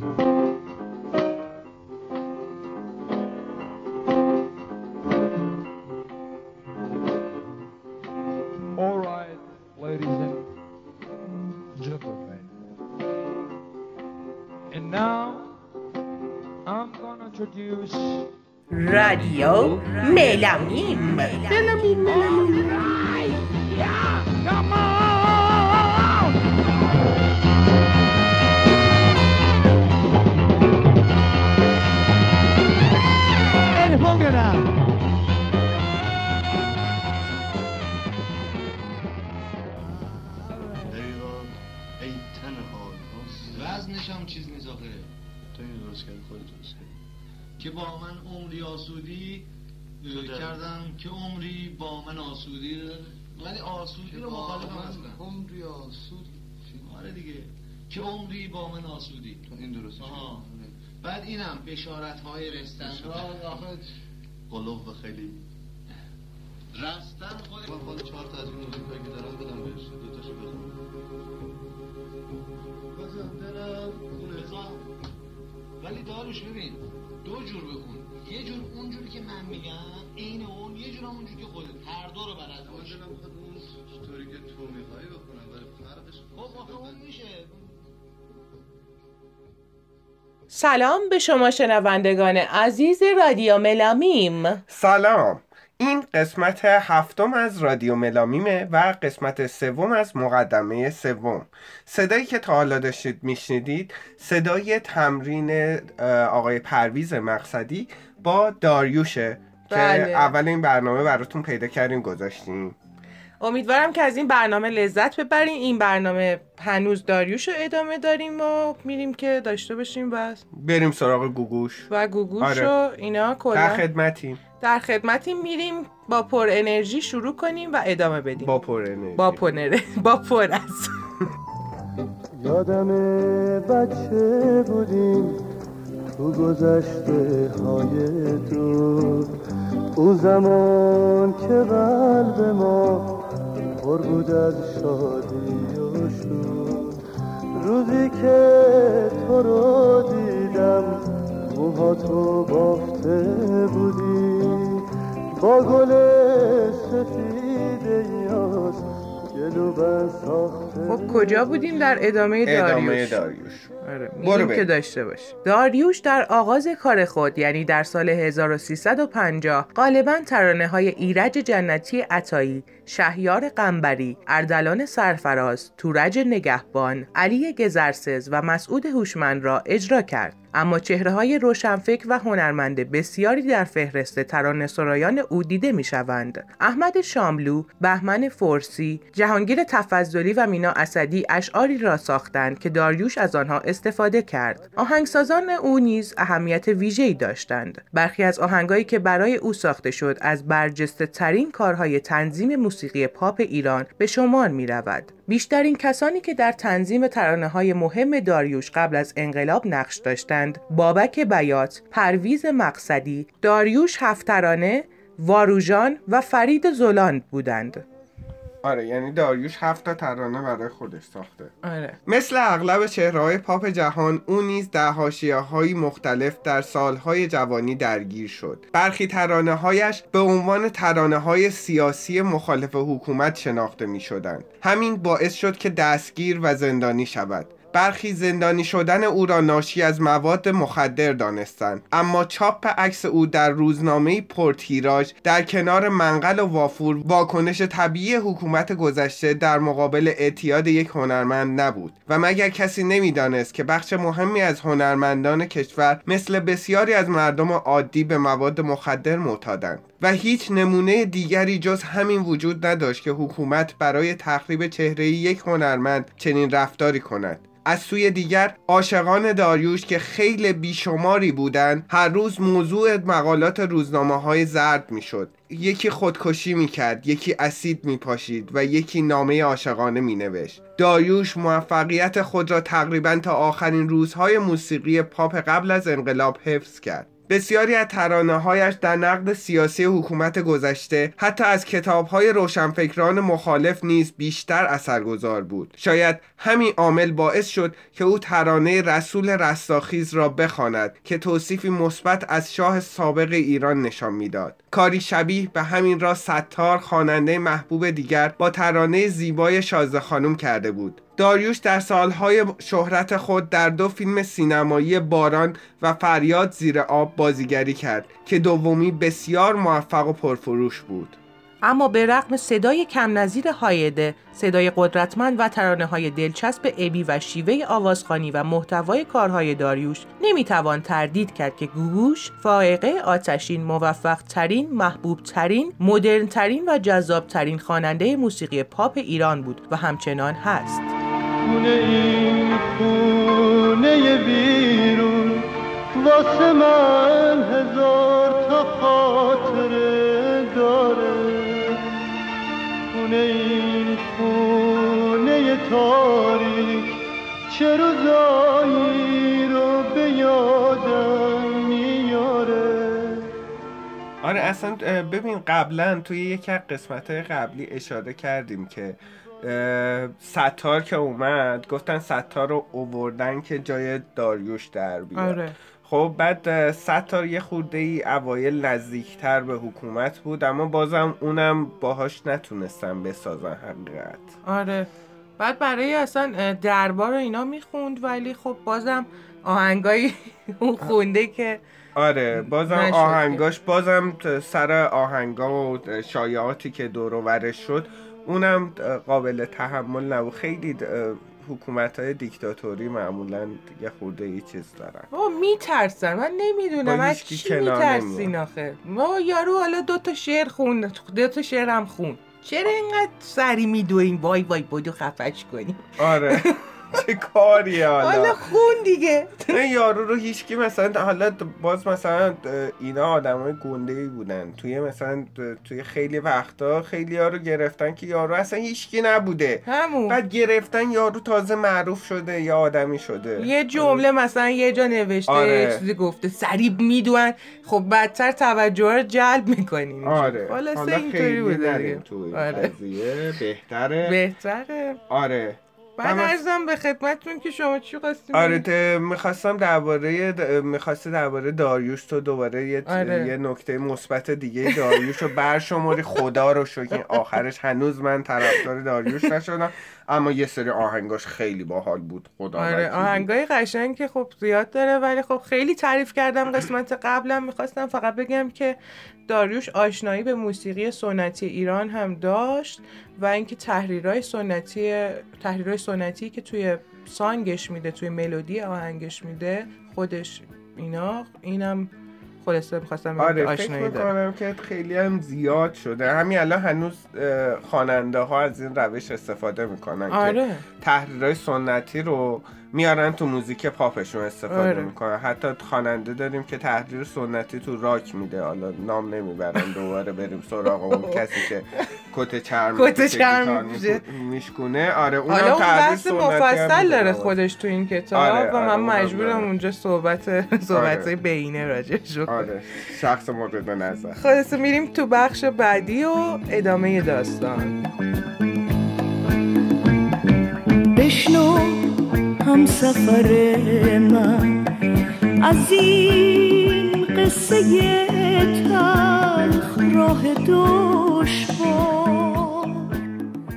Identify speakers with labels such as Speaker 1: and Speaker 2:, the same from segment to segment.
Speaker 1: All right, ladies and gentlemen. And now I'm gonna introduce
Speaker 2: Radio Melamim. Melamim, Melamim. آخه
Speaker 3: تو این درست کردی خودت درست کردی.
Speaker 2: که با من عمری آسودی کردم که عمری با من آسودی ولی آسودی رو مخالفم هستم.
Speaker 3: عمری آسود
Speaker 2: آره دیگه. که عمری با من آسودی.
Speaker 3: تو این درست.
Speaker 2: بعد اینم بشارت های آخه
Speaker 3: قلوب خیلی.
Speaker 2: رستن خود
Speaker 3: خود چهار تا از این بدم بهش دو تاشو بخون
Speaker 2: بزن دلم خونه ولی داروش ببین دو جور بخون یه جور اونجوری که من میگم عین اون یه جور اونجوری که خودت. هر دو رو بلد باش.
Speaker 3: دلم خود اون طوری که تو میخوایی بخونم ولی فرقش
Speaker 2: خب آخه اون میشه.
Speaker 4: سلام به شما شنوندگان عزیز رادیو ملامیم.
Speaker 5: سلام. این قسمت هفتم از رادیو ملامیمه و قسمت سوم از مقدمه سوم صدایی که تا حالا داشتید میشنیدید صدای تمرین آقای پرویز مقصدی با داریوشه
Speaker 4: بله.
Speaker 5: که اول این برنامه براتون پیدا کردیم گذاشتیم
Speaker 4: امیدوارم که از این برنامه لذت ببرین. این برنامه هنوز داریوش رو ادامه داریم و میریم که داشته باشیم و
Speaker 5: بریم سراغ گوگوش.
Speaker 4: و گوگوش
Speaker 5: آره.
Speaker 4: و اینا کلا.
Speaker 5: در خدمتیم.
Speaker 4: در خدمتیم. میریم با پر انرژی شروع کنیم و ادامه بدیم.
Speaker 5: با پر انرژی.
Speaker 4: با پنره با پر از.
Speaker 6: یادم بچه بودیم تو گذشته های دور اون زمان که قلب ما پر بود از شادی و شور روزی که تو رو دیدم موهاتو بافته بودی. با گل سفید ساخته
Speaker 4: خب کجا بودیم در ادامه
Speaker 5: ادامه
Speaker 4: داریوش؟
Speaker 5: داریوش.
Speaker 4: آره. که داشته باش. داریوش در آغاز کار خود یعنی در سال 1350 غالبا ترانه های ایرج جنتی عطایی شهیار قنبری اردلان سرفراز تورج نگهبان علی گزرسز و مسعود هوشمند را اجرا کرد. اما چهره های روشنفکر و هنرمند بسیاری در فهرست ترانه سرایان او دیده می شوند. احمد شاملو، بهمن فرسی، جهانگیر تفضلی و مینا اسدی اشعاری را ساختند که داریوش از آنها استفاده کرد. آهنگسازان او نیز اهمیت ویژه‌ای داشتند. برخی از آهنگایی که برای او ساخته شد از برجسته ترین کارهای تنظیم موسیقی پاپ ایران به شمار می رود. بیشترین کسانی که در تنظیم ترانه های مهم داریوش قبل از انقلاب نقش داشتند بابک بیات، پرویز مقصدی، داریوش هفترانه، واروژان و فرید زولان بودند.
Speaker 5: آره یعنی داریوش هفت تا ترانه برای خودش ساخته.
Speaker 4: آره.
Speaker 5: مثل اغلب چهرههای پاپ جهان او نیز در حاشیه‌های مختلف در سالهای جوانی درگیر شد. برخی ترانه هایش به عنوان ترانه های سیاسی مخالف حکومت شناخته می شدند همین باعث شد که دستگیر و زندانی شود. برخی زندانی شدن او را ناشی از مواد مخدر دانستند. اما چاپ عکس او در روزنامه پرتیراژ در کنار منقل و وافور واکنش طبیعی حکومت گذشته در مقابل اعتیاد یک هنرمند نبود. و مگر کسی نمی‌دانست که بخش مهمی از هنرمندان کشور مثل بسیاری از مردم عادی به مواد مخدر معتادند؟ و هیچ نمونه دیگری جز همین وجود نداشت که حکومت برای تخریب چهره یک هنرمند چنین رفتاری کند. از سوی دیگر عاشقان داریوش که خیلی بیشماری بودند هر روز موضوع مقالات روزنامه های زرد می‌شد. یکی خودکشی می‌کرد یکی اسید میپاشید و یکی نامه عاشقانه مینوشت. داریوش موفقیت خود را تقریبا تا آخرین روزهای موسیقی پاپ قبل از انقلاب حفظ کرد. بسیاری از ترانه‌هایش در نقد سیاسی حکومت گذشته حتی از کتاب‌های روشنفکران مخالف نیز بیشتر اثرگذار بود. شاید همین عامل باعث شد که او ترانه رسول رستاخیز را بخواند که توصیفی مثبت از شاه سابق ایران نشان می‌داد. کاری شبیه به همین را ستار خواننده محبوب دیگر با ترانه زیبای شازده خانم کرده بود. داریوش در سالهای شهرت خود در دو فیلم سینمایی باران و فریاد زیر آب بازیگری کرد که دومی بسیار موفق و پرفروش بود
Speaker 4: اما به رغم صدای کم نظیر هایده، صدای قدرتمند و ترانه های دلچسب ابی و شیوه آوازخانی و محتوای کارهای داریوش نمی‌توان تردید کرد که گوگوش فائقه آتشین موفق ترین، محبوب ترین، مدرن ترین و جذاب ترین خواننده موسیقی پاپ ایران بود و همچنان هست.
Speaker 6: خونه این خونه بیرون. واسه من هزار تا خاطره داره. خونه این خونه تاریک. چه روزایی رو به یادم میاره؟
Speaker 5: آره اصلا ببین قبلا توی یکی از قسمت قبلی اشاره کردیم که ستار که اومد گفتن ستار رو اووردن که جای داریوش در بیاد.
Speaker 4: آره.
Speaker 5: خب بعد ستار یه خورده ای اوایل نزدیکتر به حکومت بود اما بازم اونم باهاش نتونستن بسازن حقیقت.
Speaker 4: آره. بعد برای اصلا دربار اینا می‌خوند ولی خب بازم آهنگایی اون خونده که
Speaker 5: آره بازم. آهنگاش بازم سر آهنگا و شایعاتی که دور و برش شد اونم قابل تحمل نبود. خیلی حکومت های دیکتاتوری معمولا یه خورده ای چیز دارن.
Speaker 4: بابا میترسن. من نمی‌دونم. از چی میترسین. آخه؟ بابا یارو حالا دو تا شعر خون دو تا شعر هم خون. چرا اینقدر سری میدوین وای وای بودو خفش کنی
Speaker 5: آره. چه کاریه
Speaker 4: حالا؟
Speaker 5: حالا
Speaker 4: خون دیگه.
Speaker 5: این یارو رو هیچکی مثلا حالا باز مثلا اینا آدمای گنده ای بودن. توی مثلا توی خیلی وقتا خیلی ها رو گرفتن که یارو اصلا هیچکی نبوده.
Speaker 4: همون.
Speaker 5: بعد گرفتن یارو تازه معروف شده یا آدمی شده.
Speaker 4: یه جمله مثلا یه جا نوشته
Speaker 5: آره.
Speaker 4: چیزی گفته سریع میدون خب بدتر توجه رو جلب می‌کنیم
Speaker 5: آره.
Speaker 4: حالا
Speaker 5: حالا خیلی
Speaker 4: بوده آره.
Speaker 5: بهتره.
Speaker 4: بهتره.
Speaker 5: آره.
Speaker 4: بعد ارزم به خدمتتون که شما چی خواستیم
Speaker 5: آره می‌خواستم درباره می‌خواستی درباره داریوش تو دوباره یه,
Speaker 4: آره.
Speaker 5: یه نکته مثبت دیگه داریوش رو برشماری خدا رو شکر. آخرش هنوز من طرفدار داریوش نشدم. اما یه سری آهنگاش خیلی باحال بود خدا
Speaker 4: آره. آهنگای قشنگ که خب زیاد داره ولی خب خیلی تعریف کردم قسمت قبلم می‌خواستم فقط بگم که داریوش آشنایی به موسیقی سنتی ایران هم داشت و اینکه تحریرهای سنتی تحریرهای سنتی که توی سانگش میده توی ملودی آهنگش میده خودش اینا اینم خلاصه می‌خواستم که
Speaker 5: آره
Speaker 4: آشنایی داره
Speaker 5: می‌کنم که خیلی هم زیاد شده. همین الان هنوز خواننده ها از این روش استفاده می‌کنن که
Speaker 4: آره.
Speaker 5: تحریرهای سنتی رو میارن تو موزیک پاپشون استفاده
Speaker 4: آره.
Speaker 5: می‌کنن حتی خواننده داریم که تحریر سنتی تو راک میده حالا نام نمی‌برم دوباره بریم سراغ اون کسی که کت چرم
Speaker 4: کت چرم.
Speaker 5: میشکونه آره اون
Speaker 4: حالا اون بحث مفصل داره. خودش تو این کتاب
Speaker 5: آره،
Speaker 4: و
Speaker 5: آره،
Speaker 4: من مجبورم. اونجا صحبت صحبت های بینه راجعش.
Speaker 5: آره شخص مورد نظر
Speaker 4: خلاصه میریم تو بخش بعدی و ادامه داستان
Speaker 7: هم سفر من. از این قصه تلخ راه دشوار.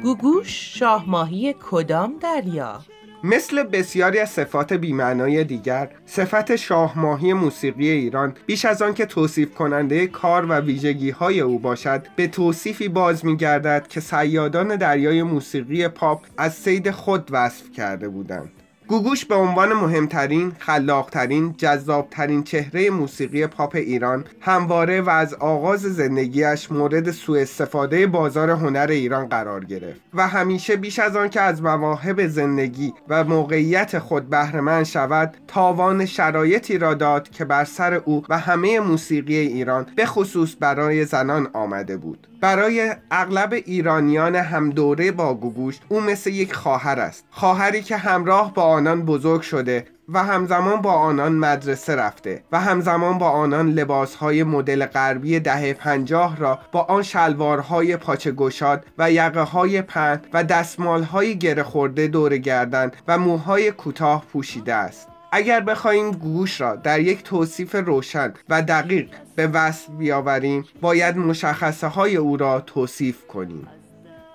Speaker 4: گوگوش شاه ماهی کدام دریا؟
Speaker 5: مثل بسیاری از صفات بیمعنای دیگر صفت شاهماهی موسیقی ایران بیش از آن که توصیف کننده کار و ویژگی های او باشد به توصیفی باز می گردد که سیادان دریای موسیقی پاپ از سید خود وصف کرده بودند. گوگوش به عنوان مهمترین، خلاقترین، جذابترین چهره موسیقی پاپ ایران همواره و از آغاز زندگیش مورد سوء استفاده بازار هنر ایران قرار گرفت و همیشه بیش از آن که از مواهب زندگی و موقعیت خود بهرهمند شود تاوان شرایطی را داد که بر سر او و همه موسیقی ایران به خصوص برای زنان آمده بود. برای اغلب ایرانیان هم دوره با گوگوش او مثل یک خواهر است. خواهری که همراه با آنان بزرگ شده و همزمان با آنان مدرسه رفته و همزمان با آنان لباسهای مدل غربی دهه پنجاه را با آن شلوارهای پاچه گشاد و یقه های پهن و دستمالهای گره خورده دور گردن و موهای کوتاه پوشیده است. اگر بخواهیم گوش را در یک توصیف روشن و دقیق به وصف بیاوریم باید مشخصه های او را توصیف کنیم.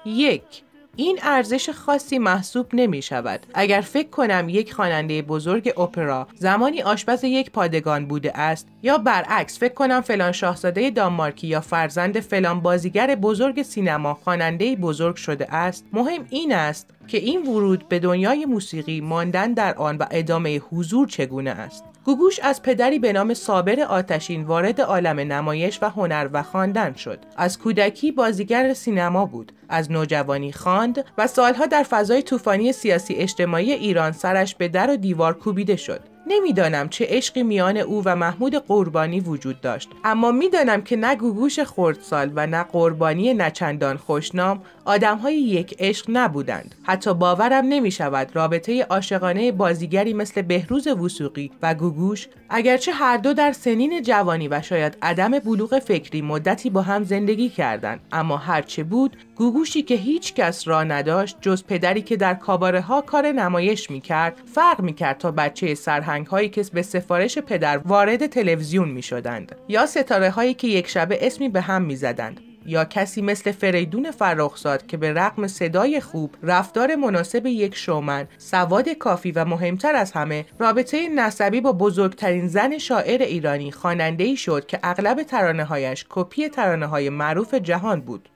Speaker 4: یک این ارزش خاصی محسوب نمی شود. اگر فکر کنم یک خواننده بزرگ اپرا زمانی آشپز یک پادگان بوده است یا برعکس فکر کنم فلان شاهزاده دانمارکی یا فرزند فلان بازیگر بزرگ سینما خواننده بزرگ شده است مهم این است که این ورود به دنیای موسیقی ماندن در آن و ادامه حضور چگونه است گوگوش از پدری به نام صابر آتشین وارد عالم نمایش و هنر و خواندن شد. از کودکی بازیگر سینما بود. از نوجوانی خواند و سالها در فضای طوفانی سیاسی اجتماعی ایران سرش به در و دیوار کوبیده شد. نمی‌دانم چه عشقی میان او و محمود قربانی وجود داشت. اما می‌دانم که نه گوگوش خردسال و نه قربانی نچندان خوشنام آدمهای یک عشق نبودند. حتی باورم نمی شود رابطه عاشقانه بازیگری مثل بهروز وسوقی و گوگوش اگرچه هر دو در سنین جوانی و شاید عدم بلوغ فکری مدتی با هم زندگی کردند. اما هرچه بود گوگوشی که هیچ کس را نداشت جز پدری که در کاباره ها کار نمایش می کرد فرق می کرد تا بچه سرهنگ هایی که به سفارش پدر وارد تلویزیون می شدند یا ستاره هایی که یک شبه اسمی به هم می زدند یا کسی مثل فریدون فرخزاد که به رغم صدای خوب رفتار مناسب یک شومن سواد کافی و مهمتر از همه رابطه نسبی با بزرگترین زن شاعر ایرانی خواننده ای شد که اغلب ترانه هایش کپی ترانه های معروف جهان بود.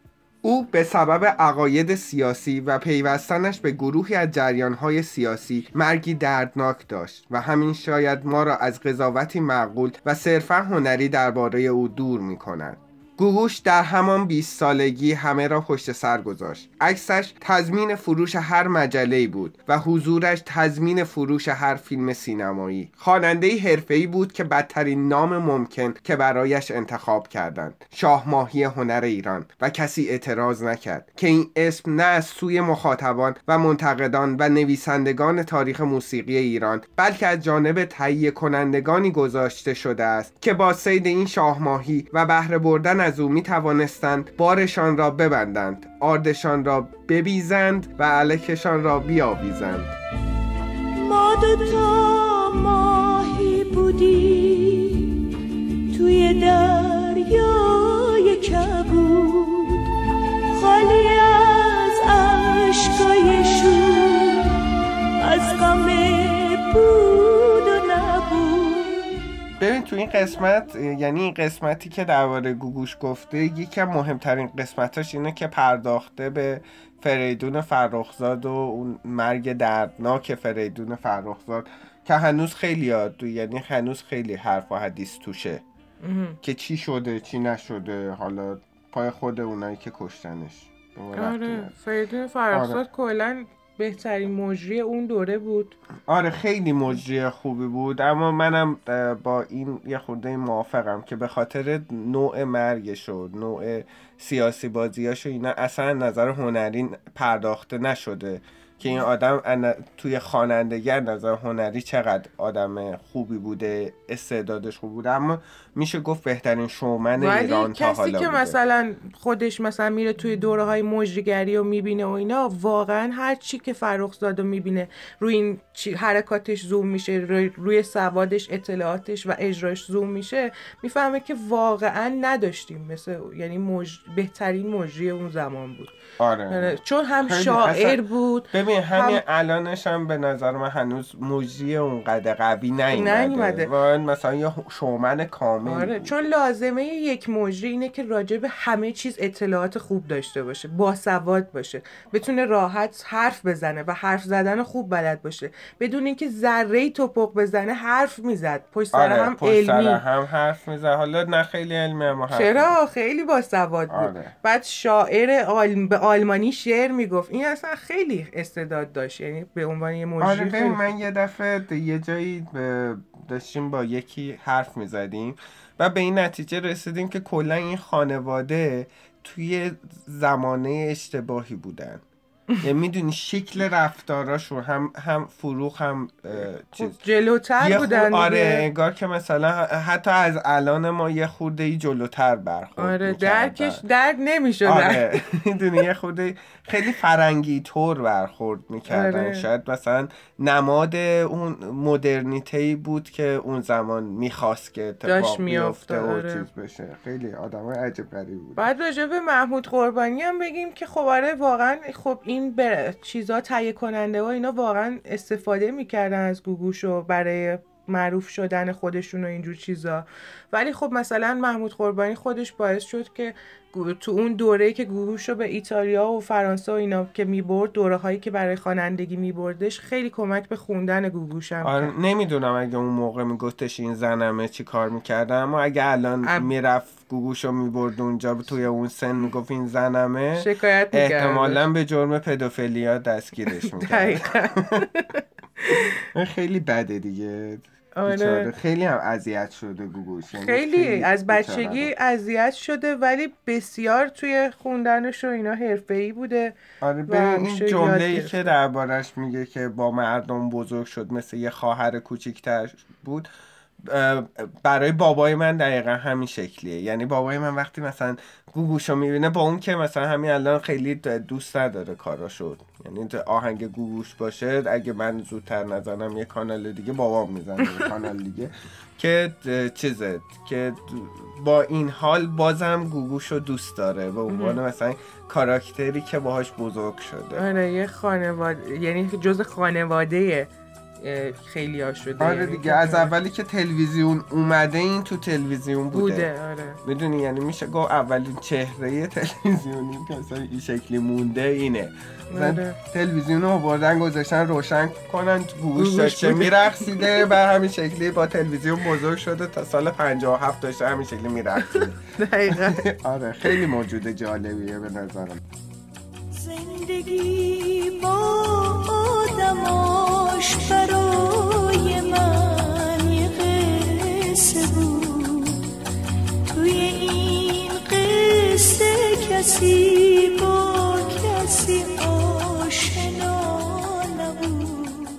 Speaker 5: او به سبب عقاید سیاسی و پیوستنش به گروهی از جریانهای سیاسی مرگی دردناک داشت و همین شاید ما را از قضاوتی معقول و صرفا هنری درباره او دور می کند. گوگوش در همان 20 سالگی همه را پشت سر گذاشت. عکسش تضمین فروش هر مجله بود و حضورش تضمین فروش هر فیلم سینمایی. خواننده حرفه‌ای بود که بدترین نام ممکن که برایش انتخاب کردند. شاه ماهی هنر ایران و کسی اعتراض نکرد که این اسم نه از سوی مخاطبان و منتقدان و نویسندگان تاریخ موسیقی ایران بلکه از جانب تهیه کنندگانی گذاشته شده است که با سید این شاه ماهی و بهره بردن از او می توانستند بارشان را ببندند آردشان را ببیزند و علکشان را بیاویزند.
Speaker 7: ما دوتا ماهی بودی توی دریای کبود خالی از عشقای شور از غم بود
Speaker 5: ببین تو این قسمت یعنی این قسمتی که درباره گوگوش گفته یکی از مهمترین قسمتاش اینه که پرداخته به فریدون فرخزاد و اون مرگ دردناک فریدون فرخزاد که هنوز خیلی یاد یعنی هنوز خیلی حرف و حدیث توشه. که چی شده چی نشده حالا پای خود اونایی که کشتنش.
Speaker 4: آره. فریدون فرخزاد کلا بهترین مجری اون دوره بود.
Speaker 5: آره خیلی مجری خوبی بود. اما منم با این یه خورده موافقم که به خاطر نوع مرگش و نوع سیاسی بازیاش و اینا اصلا نظر هنری پرداخته نشده. که این آدم ان- توی خوانندگی نظر هنری چقدر آدم خوبی بوده استعدادش خوب بوده اما میشه گفت بهترین شومن ایران تا
Speaker 4: کسی
Speaker 5: حالا
Speaker 4: که
Speaker 5: بوده.
Speaker 4: مثلا خودش مثلا میره توی دوره های مجریگری و می‌بینه و اینا واقعا هر چی که فرخزاد رو می‌بینه روی این چی- حرکاتش زوم میشه روی, روی سوادش اطلاعاتش و اجراش زوم میشه می‌فهمه که واقعا نداشتیم مثل یعنی مج... بهترین مجری اون زمان بود.
Speaker 5: آره.
Speaker 4: آره، چون هم شاعر بود.
Speaker 5: ببین همین
Speaker 4: هم-
Speaker 5: الانش هم به نظر من هنوز مجری اونقدر قوی نیومده. مثلا یه شومن کامل
Speaker 4: آره. چون لازمه یک مجری اینه که راجع به همه چیز اطلاعات خوب داشته باشه باسواد باشه بتونه راحت حرف بزنه و حرف زدن خوب بلد باشه. بدون اینکه ذره توپق بزنه حرف می‌زد. پشت سر
Speaker 5: آره
Speaker 4: هم
Speaker 5: پشت
Speaker 4: علمی.
Speaker 5: هم حرف میزه حالا نه خیلی علمی اما حرف
Speaker 4: چرا؟ خیلی باسواد بود.
Speaker 5: آره.
Speaker 4: بعد شاعر آل... به آلمانی شعر می‌گفت. این اصلا خیلی استعداد داشت. یعنی به عنوان یه مجری
Speaker 5: آره
Speaker 4: خیلی
Speaker 5: من یه دفعه یه جایی ب- داشتیم با یکی حرف می‌زدیم و به این نتیجه رسیدیم که کلا این خانواده توی زمانه اشتباهی بودن. یعنی می‌دونی شکل رفتاراشون هم هم فروغ هم چیز
Speaker 4: خب جلوتر بودن
Speaker 5: آره. انگار که مثلا حتی از الان ما یه خورده ای جلوتر برخورد
Speaker 4: آره. درکش درک نمی‌شد
Speaker 5: آره می‌دونی یه خورده خیلی فرنگی طور برخورد می‌کردن
Speaker 4: آره.
Speaker 5: شاید مثلا نماد اون مدرنیته بود که اون زمان می‌خواست که اتفاق
Speaker 4: داشت می‌افته،
Speaker 5: و
Speaker 4: آره.
Speaker 5: چیز بشه خیلی آدم عجب غریبی بود
Speaker 4: بعد راجع به محمود قربانی هم بگیم که خب آره واقعا خب این بر... چیزا تهیه کننده و اینا واقعا استفاده می‌کردن از گوگوشو برای معروف شدن خودشون و اینجور چیزا ولی خب مثلا محمود قربانی خودش باعث شد که تو اون دوره که گوگوش رو به ایتالیا و فرانسه و اینا که می‌برد دوره هایی که برای خوانندگی میبردش خیلی کمک به خوندن گوگوش هم
Speaker 5: آره. نمی‌دونم اگه اون موقع میگفتش این زنمه چی کار می‌کردن اما اگه الان
Speaker 4: اب-
Speaker 5: می‌رفت گوگوشو می‌برد اونجا توی اون سن می‌گفت این زنمه
Speaker 4: شکایت می‌کردش.
Speaker 5: احتمالا به جرم پدوفیلیا دستگیرش می‌کرد. خیلی بده دیگه
Speaker 4: آره.
Speaker 5: خیلی هم اذیت شده گوگوش یعنی
Speaker 4: خیلی از
Speaker 5: بیچاره
Speaker 4: بچگی. اذیت شده ولی بسیار توی خوندنش و اینا حرفه‌ای بوده
Speaker 5: آره به این جمله ای. که دربارش میگه که با مردم بزرگ شد مثل یه خواهر کوچیکتر بود برای بابای من دقیقا همین شکلیه. یعنی بابای من وقتی مثلا گوگوشو می‌بینه با اون که مثلا همین الان خیلی دوست نداره کاراشو. یعنی آهنگ گوگوش باشه اگه من زودتر نزنم یه کانال دیگه بابام می‌زنه یه کانال دیگه. که چیزه که با این حال بازم گوگوشو دوست داره. به عنوان مثلا کاراکتری که باهاش بزرگ شده.
Speaker 4: آره یه خانواده یعنی جز خانواده خیلی ها شده
Speaker 5: آره
Speaker 4: یعنی
Speaker 5: دیگه از اولی که تلویزیون اومده این تو تلویزیون بوده,
Speaker 4: بوده آره.
Speaker 5: می‌دونی؟ یعنی میشه گفت اولین چهره تلویزیونی که این شکلی مونده اینه.
Speaker 4: آره.
Speaker 5: تلویزیون رو بردن گذاشتن روشن کنن تو گوش داشته. میرقصیده به همین شکلی با تلویزیون بزرگ شده تا سال 57 داشته همین شکلی میرقصیده.
Speaker 4: دقیقا.
Speaker 5: آره خیلی موجود جالبیه به نظرم.
Speaker 7: زندگی با آدماش برای من یه قصه بود. توی این قصه کسی با کسی آشنا نبود.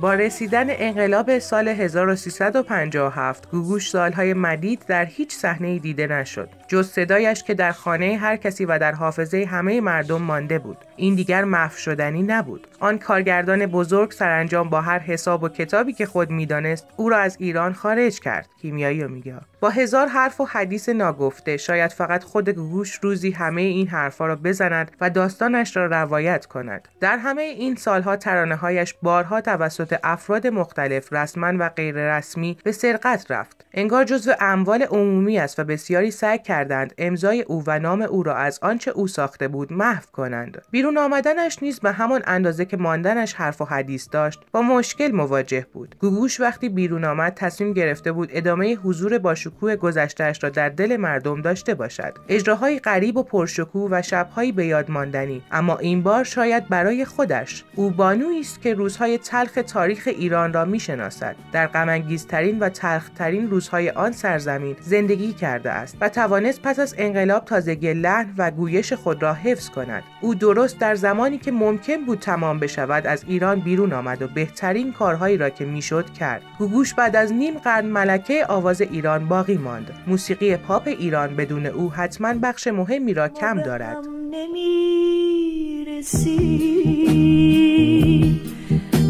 Speaker 4: با رسیدن انقلاب سال 1357 گوگوش سالهای مدید در هیچ صحنه دیده نشد. جز صدایش که در خانه هر کسی و در حافظه همه مردم مانده بود. این دیگر محو شدنی نبود. آن کارگردان بزرگ سرانجام با هر حساب و کتابی که خود می‌دانست او را از ایران خارج کرد. کیمیایی رو میگه. با هزار حرف و حدیث ناگفته شاید فقط خود گوگوش روزی همه این حرفها را بزند و داستانش را روایت کند. در همه این سالها ترانه هایش بارها توسط افراد مختلف رسما و غیر رسمی به سرقت رفت. انگار جزو اموال عمومی است و بسیاری سعی کردند. امضای او و نام او را از آنچه او ساخته بود محو کنند. بیرون آمدنش نیز به همان اندازه که ماندنش حرف و حدیث داشت با مشکل مواجه بود. گوگوش وقتی بیرون آمد تصمیم گرفته بود ادامه حضور با شکوه گذشتهاش را در دل مردم داشته باشد. اجراهای غریب و پرشکوه و شبهایی به یاد ماندنی. اما این بار شاید برای خودش. او بانویی است که روزهای تلخ تاریخ ایران را می‌شناسد. در غمانگیزترین و تلخترین روزهای آن سرزمین زندگی کرده است و توانست پس از انقلاب تازگی لحن و گویش خود را حفظ کند. او درست در زمانی که ممکن بود تمام بشود از ایران بیرون آمد و بهترین کارهایی را که می‌شد کرد. گوگوش بعد از نیم قرن ملکه آواز ایران باقی ماند. موسیقی پاپ ایران بدون او حتما بخش مهمی را کم دارد.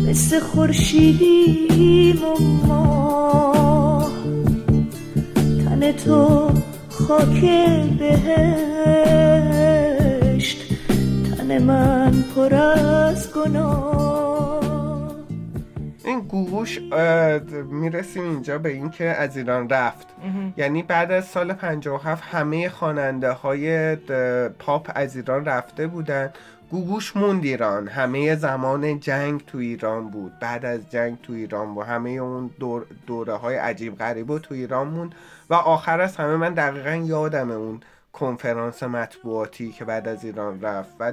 Speaker 7: مثل و تن تو خاک بهشت تن من پر از گناه.
Speaker 5: این اه، می‌رسیم اینجا به اینکه از ایران رفت. یعنی بعد از سال 57 همه خواننده های پاپ از ایران رفته بودن. گوگوش موند ایران. همه زمان جنگ تو ایران بود. بعد از جنگ تو ایران بود. همه اون دور دوره های عجیب غریب و تو ایران موند. و آخر از همه من دقیقا یادم اون کنفرانس مطبوعاتی که بعد از ایران رفت. و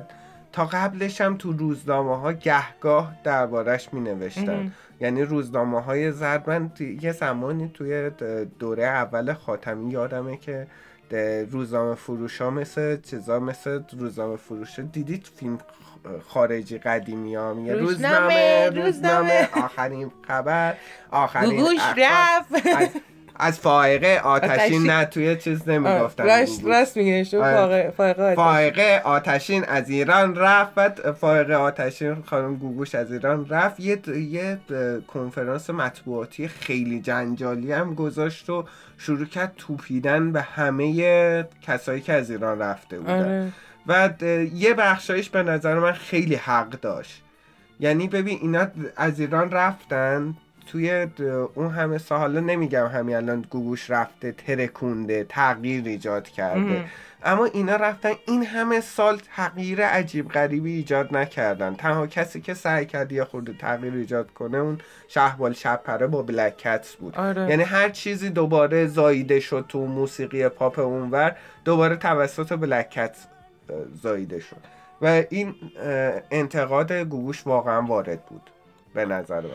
Speaker 5: تا قبلش هم تو روزنامه ها گهگاه دربارش می نوشتن یعنی روزنامه های زرد. من یه زمانی توی دوره اول خاتمی یادمه که روزنامه فروش ها مثل چیزا مثل روزنامه فروش. دیدید فیلم خارجی قدیمی ها میگه
Speaker 4: روزنامه،
Speaker 5: روزنامه
Speaker 4: روزنامه.
Speaker 5: آخرین خبر آخرین
Speaker 4: گوگوش. رفت.
Speaker 5: از, فائقه آتشین. نه توی چیز نمی‌گفتن
Speaker 4: راست. راست میگه شو
Speaker 5: آره.
Speaker 4: فائقه فائقه آتش.
Speaker 5: فائقه آتشین از ایران رفت بعد فائقه آتشین خانم گوگوش از ایران رفت یه یه کنفرانس مطبوعاتی خیلی جنجالی هم گذاشت و شروع کرد توپیدن به همه کسایی که از ایران رفته بودن
Speaker 4: آره.
Speaker 5: و د- یه بخشایش به نظر من خیلی حق داشت یعنی ببین اینا از ایران رفتن توی اون همه سال حالا نمیگم همین الان گوگوش رفته ترکونده تغییر ایجاد کرده. اما اینا رفتن این همه سال تغییر عجیب غریبی ایجاد نکردن. تنها کسی که سعی کرد یه خورده تغییر ایجاد کنه اون شهبال شبپره با بلک کتس بود.
Speaker 4: آره.
Speaker 5: یعنی هر چیزی دوباره زاییده شد تو موسیقی پاپ اونور دوباره توسط بلک کتس زاییده شد. و این انتقاد گوگوش واقعا وارد بود. به نظر من.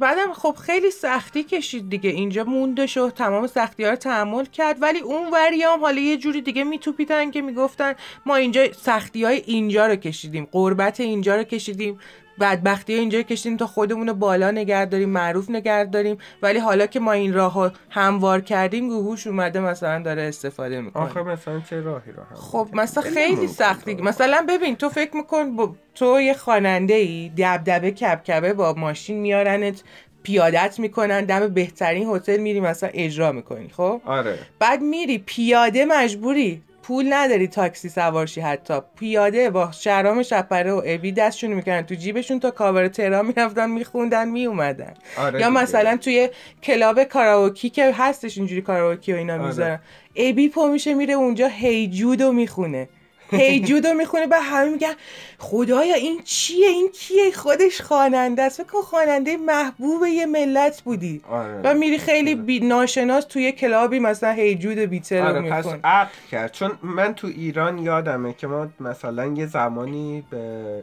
Speaker 4: بعدم خب خیلی سختی کشید دیگه. اینجا موندش و تمام سختی ها رو تحمل کرد. ولی اون وریام حالا یه جوری دیگه میتوپیدن که می‌گفتن ما اینجا سختی های اینجا رو کشیدیم. قربت اینجا رو کشیدیم. بدبختی ها اینجا کشیدیم تا خودمون رو بالا نگه داریم معروف نگه داریم. ولی حالا که ما این راه رو هموار کردیم گوگوش اومده مثلا داره استفاده می‌کنه.
Speaker 5: آخه مثلا چه راهی رو هم
Speaker 4: خب؟ مثلا
Speaker 5: خیلی
Speaker 4: سختی. مثلا ببین تو فکر میکن با... تو یه خواننده ای دبدبه کبکبه با ماشین میارنت پیادت می‌کنن دم بهترین هتل میری مثلا اجرا می‌کنی خب؟
Speaker 5: آره.
Speaker 4: بعد میری پیاده مجبوری. پول نداری تاکسی سوارشی حتی پیاده با شرام شپره و ابی دستشون می‌کنن تو جیبشون تا کاور تهران می‌رفتن میخوندن میومدن
Speaker 5: آره
Speaker 4: یا
Speaker 5: دیگه.
Speaker 4: مثلا توی کلاب کاراوکی که هستش اینجوری کاراوکی و اینا
Speaker 5: آره.
Speaker 4: می‌ذارن ابی پا میشه میره اونجا هیجودو می‌خونه هیجودو می‌خونه و همه میگن خدایا این چیه؟ این کیه؟ خودش خواننده است. فکر کن خواننده محبوب یه ملت بودی.
Speaker 5: آره.
Speaker 4: و میری خیلی بی ناشناس توی کلابی مثلا هیجود بیتر رو
Speaker 5: آره پس
Speaker 4: میخون.
Speaker 5: عقل کرد. چون من تو ایران یادمه که ما مثلا یه زمانی به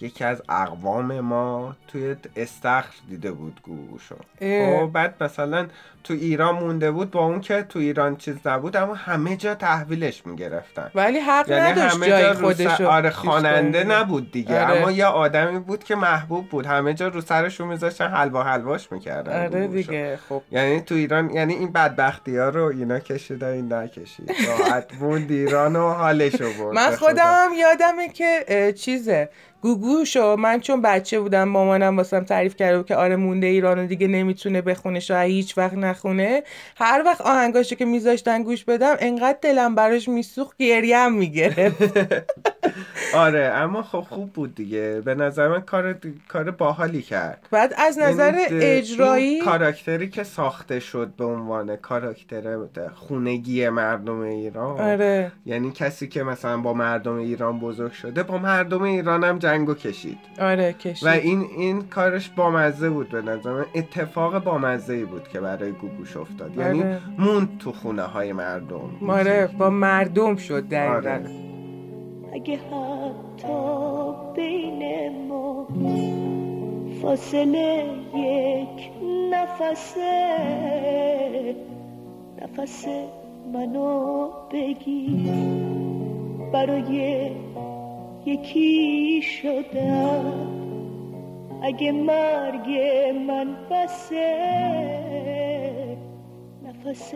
Speaker 5: یکی از اقوام ما توی استخر دیده بود گوشو
Speaker 4: اه.
Speaker 5: خب بعد مثلا تو ایران مونده بود با اون که تو ایران چیز نبود اما همه جا تحویلش می‌گرفتن
Speaker 4: ولی حق
Speaker 5: یعنی
Speaker 4: نداشت
Speaker 5: همه
Speaker 4: جای
Speaker 5: جا رو
Speaker 4: خودشو
Speaker 5: آره خواننده. نبود دیگه
Speaker 4: آره.
Speaker 5: اما یه آدمی بود که محبوب بود همه جا رو سرشو میذاشتن حلوا حلواش می‌کردن
Speaker 4: آره دیگه خب
Speaker 5: یعنی تو ایران یعنی این بدبختی ها رو اینا کشیدن این نکشید راحت موند ایران و حالشو برد
Speaker 4: من خودم. هم یادمه که چیزه گوگوشو من چون بچه بودم مامانم واسم تعریف کرده بود که آره مونده ایرانو دیگه نمی‌تونه بخونه شاید هیچ وقت نخونه. هر وقت آهنگاشو که میذاشتن گوش بدم انقدر دلم براش میسوخت گریم می‌گرفت.
Speaker 5: آره اما خب خوب بود دیگه. به نظر من کار کار باحالی کرد.
Speaker 4: بعد از نظر
Speaker 5: یعنی د-
Speaker 4: اجرایی
Speaker 5: کاراکتری که ساخته شد به عنوان کاراکتر خونگی مردم ایران
Speaker 4: آره.
Speaker 5: یعنی کسی که مثلا با مردم ایران بزرگ شده با مردم ایران هم جنگو کشید.
Speaker 4: آره کشید.
Speaker 5: و این این کارش بامزه بود به نظر اتفاق بامزه ای بود که برای گوگوش افتاد. یعنی
Speaker 4: آره.
Speaker 5: موند تو خونه های مردم.
Speaker 4: آره با مردم شد دقیقا.
Speaker 5: آره.
Speaker 7: اگه حتی بین ما فاصله یک نفسه نفس منو بگیر. برای یکی شدم اگه مرگ من بسه نفس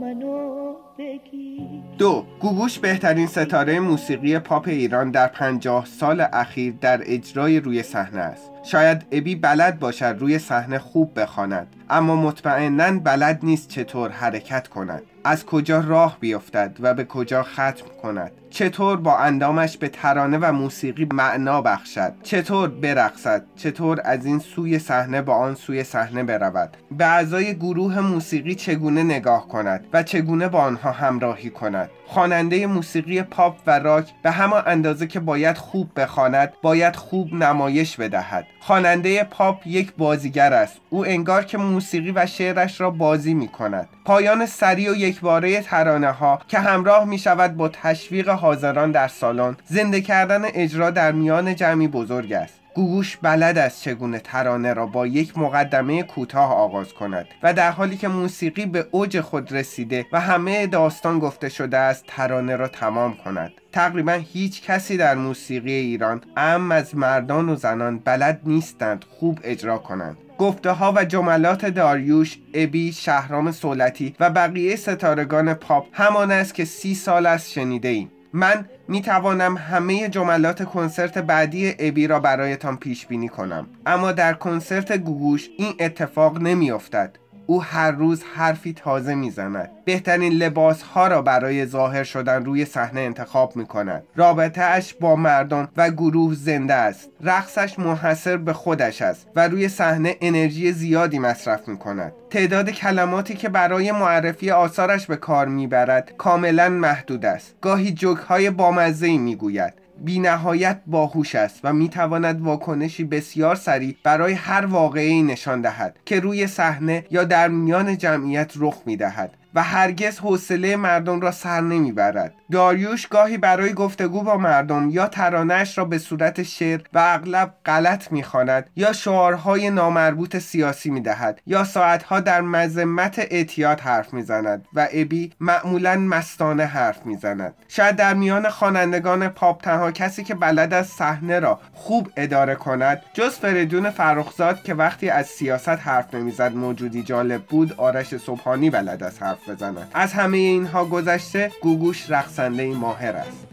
Speaker 7: منو بگیر.
Speaker 5: دو گوگوش بهترین ستاره موسیقی پاپ ایران در پنجاه سال اخیر در اجرای روی صحنه است. شاید ابی بلد باشد روی صحنه خوب بخواند اما مطمئنا بلد نیست چطور حرکت کند. از کجا راه بیفتد و به کجا ختم کند؟ چطور با اندامش به ترانه و موسیقی معنا بخشد؟ چطور برقصد؟ چطور از این سوی صحنه با آن سوی صحنه برود؟ به اعضای گروه موسیقی چگونه نگاه کند و چگونه با آنها همراهی کند؟ خواننده موسیقی پاپ و راک به همان اندازه که باید خوب بخواند باید خوب نمایش بدهد. خواننده پاپ یک بازیگر است. او انگار که موسیقی و شعرش را بازی می کند پایان سریع و یکباره ترانه ها که همراه می شود با تشویق حاضران در سالن. زنده کردن اجرا در میان جمعی بزرگ است. گوگوش بلد است چگونه ترانه را با یک مقدمه کوتاه آغاز کند و در حالی که موسیقی به اوج خود رسیده و همه داستان گفته شده است ترانه را تمام کند. تقریبا هیچ کسی در موسیقی ایران ام از مردان و زنان بلد نیستند خوب اجرا کنند. گفته ها و جملات داریوش، ابی، شهرام صولتی و بقیه ستارگان پاپ همان است که سی سال است شنیده ایم. من می توانم همه جملات کنسرت بعدی ابی را برایتان پیش بینی کنم اما در کنسرت گوگوش این اتفاق نمی افتد. او هر روز حرفی تازه می‌زند. بهترین لباس ها را برای ظاهر شدن روی صحنه انتخاب می کند رابطه اش با مردم و گروه زنده است. رقصش منحصر به خودش است و روی صحنه انرژی زیادی مصرف می کند تعداد کلماتی که برای معرفی آثارش به کار می‌برد کاملا محدود است. گاهی جوک های بامزه می گوید بی نهایت باهوش است و می تواند واکنشی بسیار سریع برای هر واقعی نشان دهد که روی صحنه یا در میان جمعیت رخ می دهد و هرگز حوصله مردم را سر نمی‌برد. داریوش گاهی برای گفتگو با مردم یا ترانهش را به صورت شعر و اغلب غلط می‌خواند یا شعارهای نامربوط سیاسی می‌دهد یا ساعتها در مذمت اعتیاد حرف می‌زند و ابی معمولا مستانه حرف می‌زند. شاید در میان خوانندگان پاپ تنها کسی که بلد از صحنه را خوب اداره کند جز فریدون فرخزاد که وقتی از سیاست حرف نمی‌زد موجودی جالب بود آرش صبحانی بلد است حرف بزند از همه اینها گذشته گوگوش رقصنده ماهر است.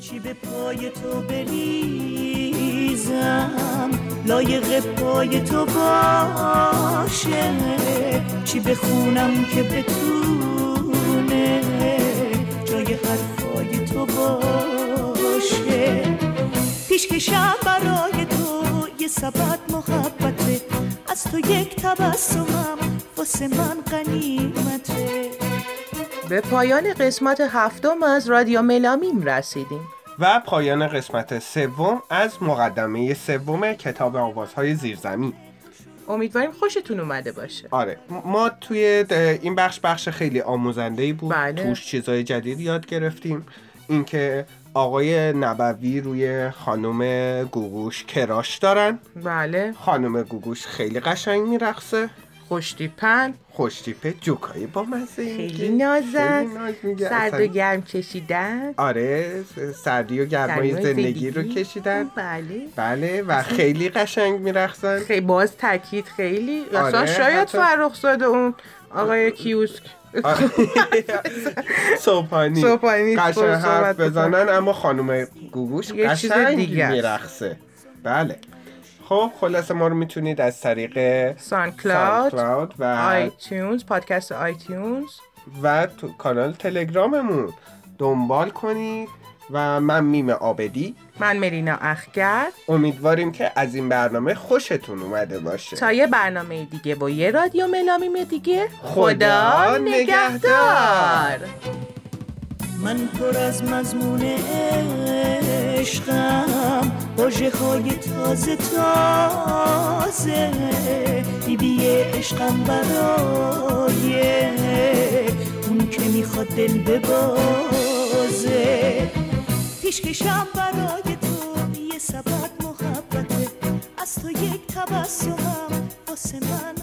Speaker 7: چی به پای تو بریزم لایق پای تو باشه. چی بخونم که بتونه؟ جای حرفای تو باشه. پیشکشم برای تو یه سبت محبته از تو یک تبسمم واسه من غنیمته.
Speaker 4: به پایان قسمت هفتم از رادیو ملامیم رسیدیم.
Speaker 5: و پایان قسمت سوم از مقدمه سوم کتاب آوازهای زیرزمین.
Speaker 4: امیدواریم خوشتون اومده باشه.
Speaker 5: آره ما توی این بخش بخش خیلی آموزنده ای بود.
Speaker 4: بله.
Speaker 5: توش چیزای جدید یاد گرفتیم. اینکه آقای نبوی روی خانم گوگوش کراش دارن.
Speaker 4: بله.
Speaker 5: خانم گوگوش خیلی قشنگ میرقصه.
Speaker 4: خوشتیپن.
Speaker 5: خوشتیپه جوکای با مزه.
Speaker 4: خیلی نازن. سرد و گرم کشیدن.
Speaker 5: آره سردی و گرمای
Speaker 4: گرمای
Speaker 5: زندگی رو کشیدن.
Speaker 4: بله.
Speaker 5: بله و خیلی قشنگ میرقصن.
Speaker 4: خیلی باز تاکید خیلی. اصلا
Speaker 5: آره،
Speaker 4: شاید
Speaker 5: حتی-
Speaker 4: فرخ زاده اون آقای کیوسک
Speaker 5: صبحانی
Speaker 4: صبحانی
Speaker 5: قشنگ حرف. بزنن اما خانم گوگوش قشنگ. میرقصه. بله. خب خلاصه ما رو می‌تونید از طریق SoundCloud و
Speaker 4: iTunes پادکست iTunes
Speaker 5: و تو کانال تلگراممون دنبال کنید. و من میم عابدی.
Speaker 4: من مرینا اخگر.
Speaker 5: امیدواریم که از این برنامه خوشتون اومده باشه.
Speaker 4: تا یه برنامه دیگه با یه رادیو ملامیم دیگه.
Speaker 5: خدا نگهدار.
Speaker 7: من پر از مضمون عشقم واژه های تازه تازه. بیبی عشقم برای اون که می‌خواد دل ببازه. پیشکشم برای تو یه سبت محبته. از تو یک تبسمم واسه من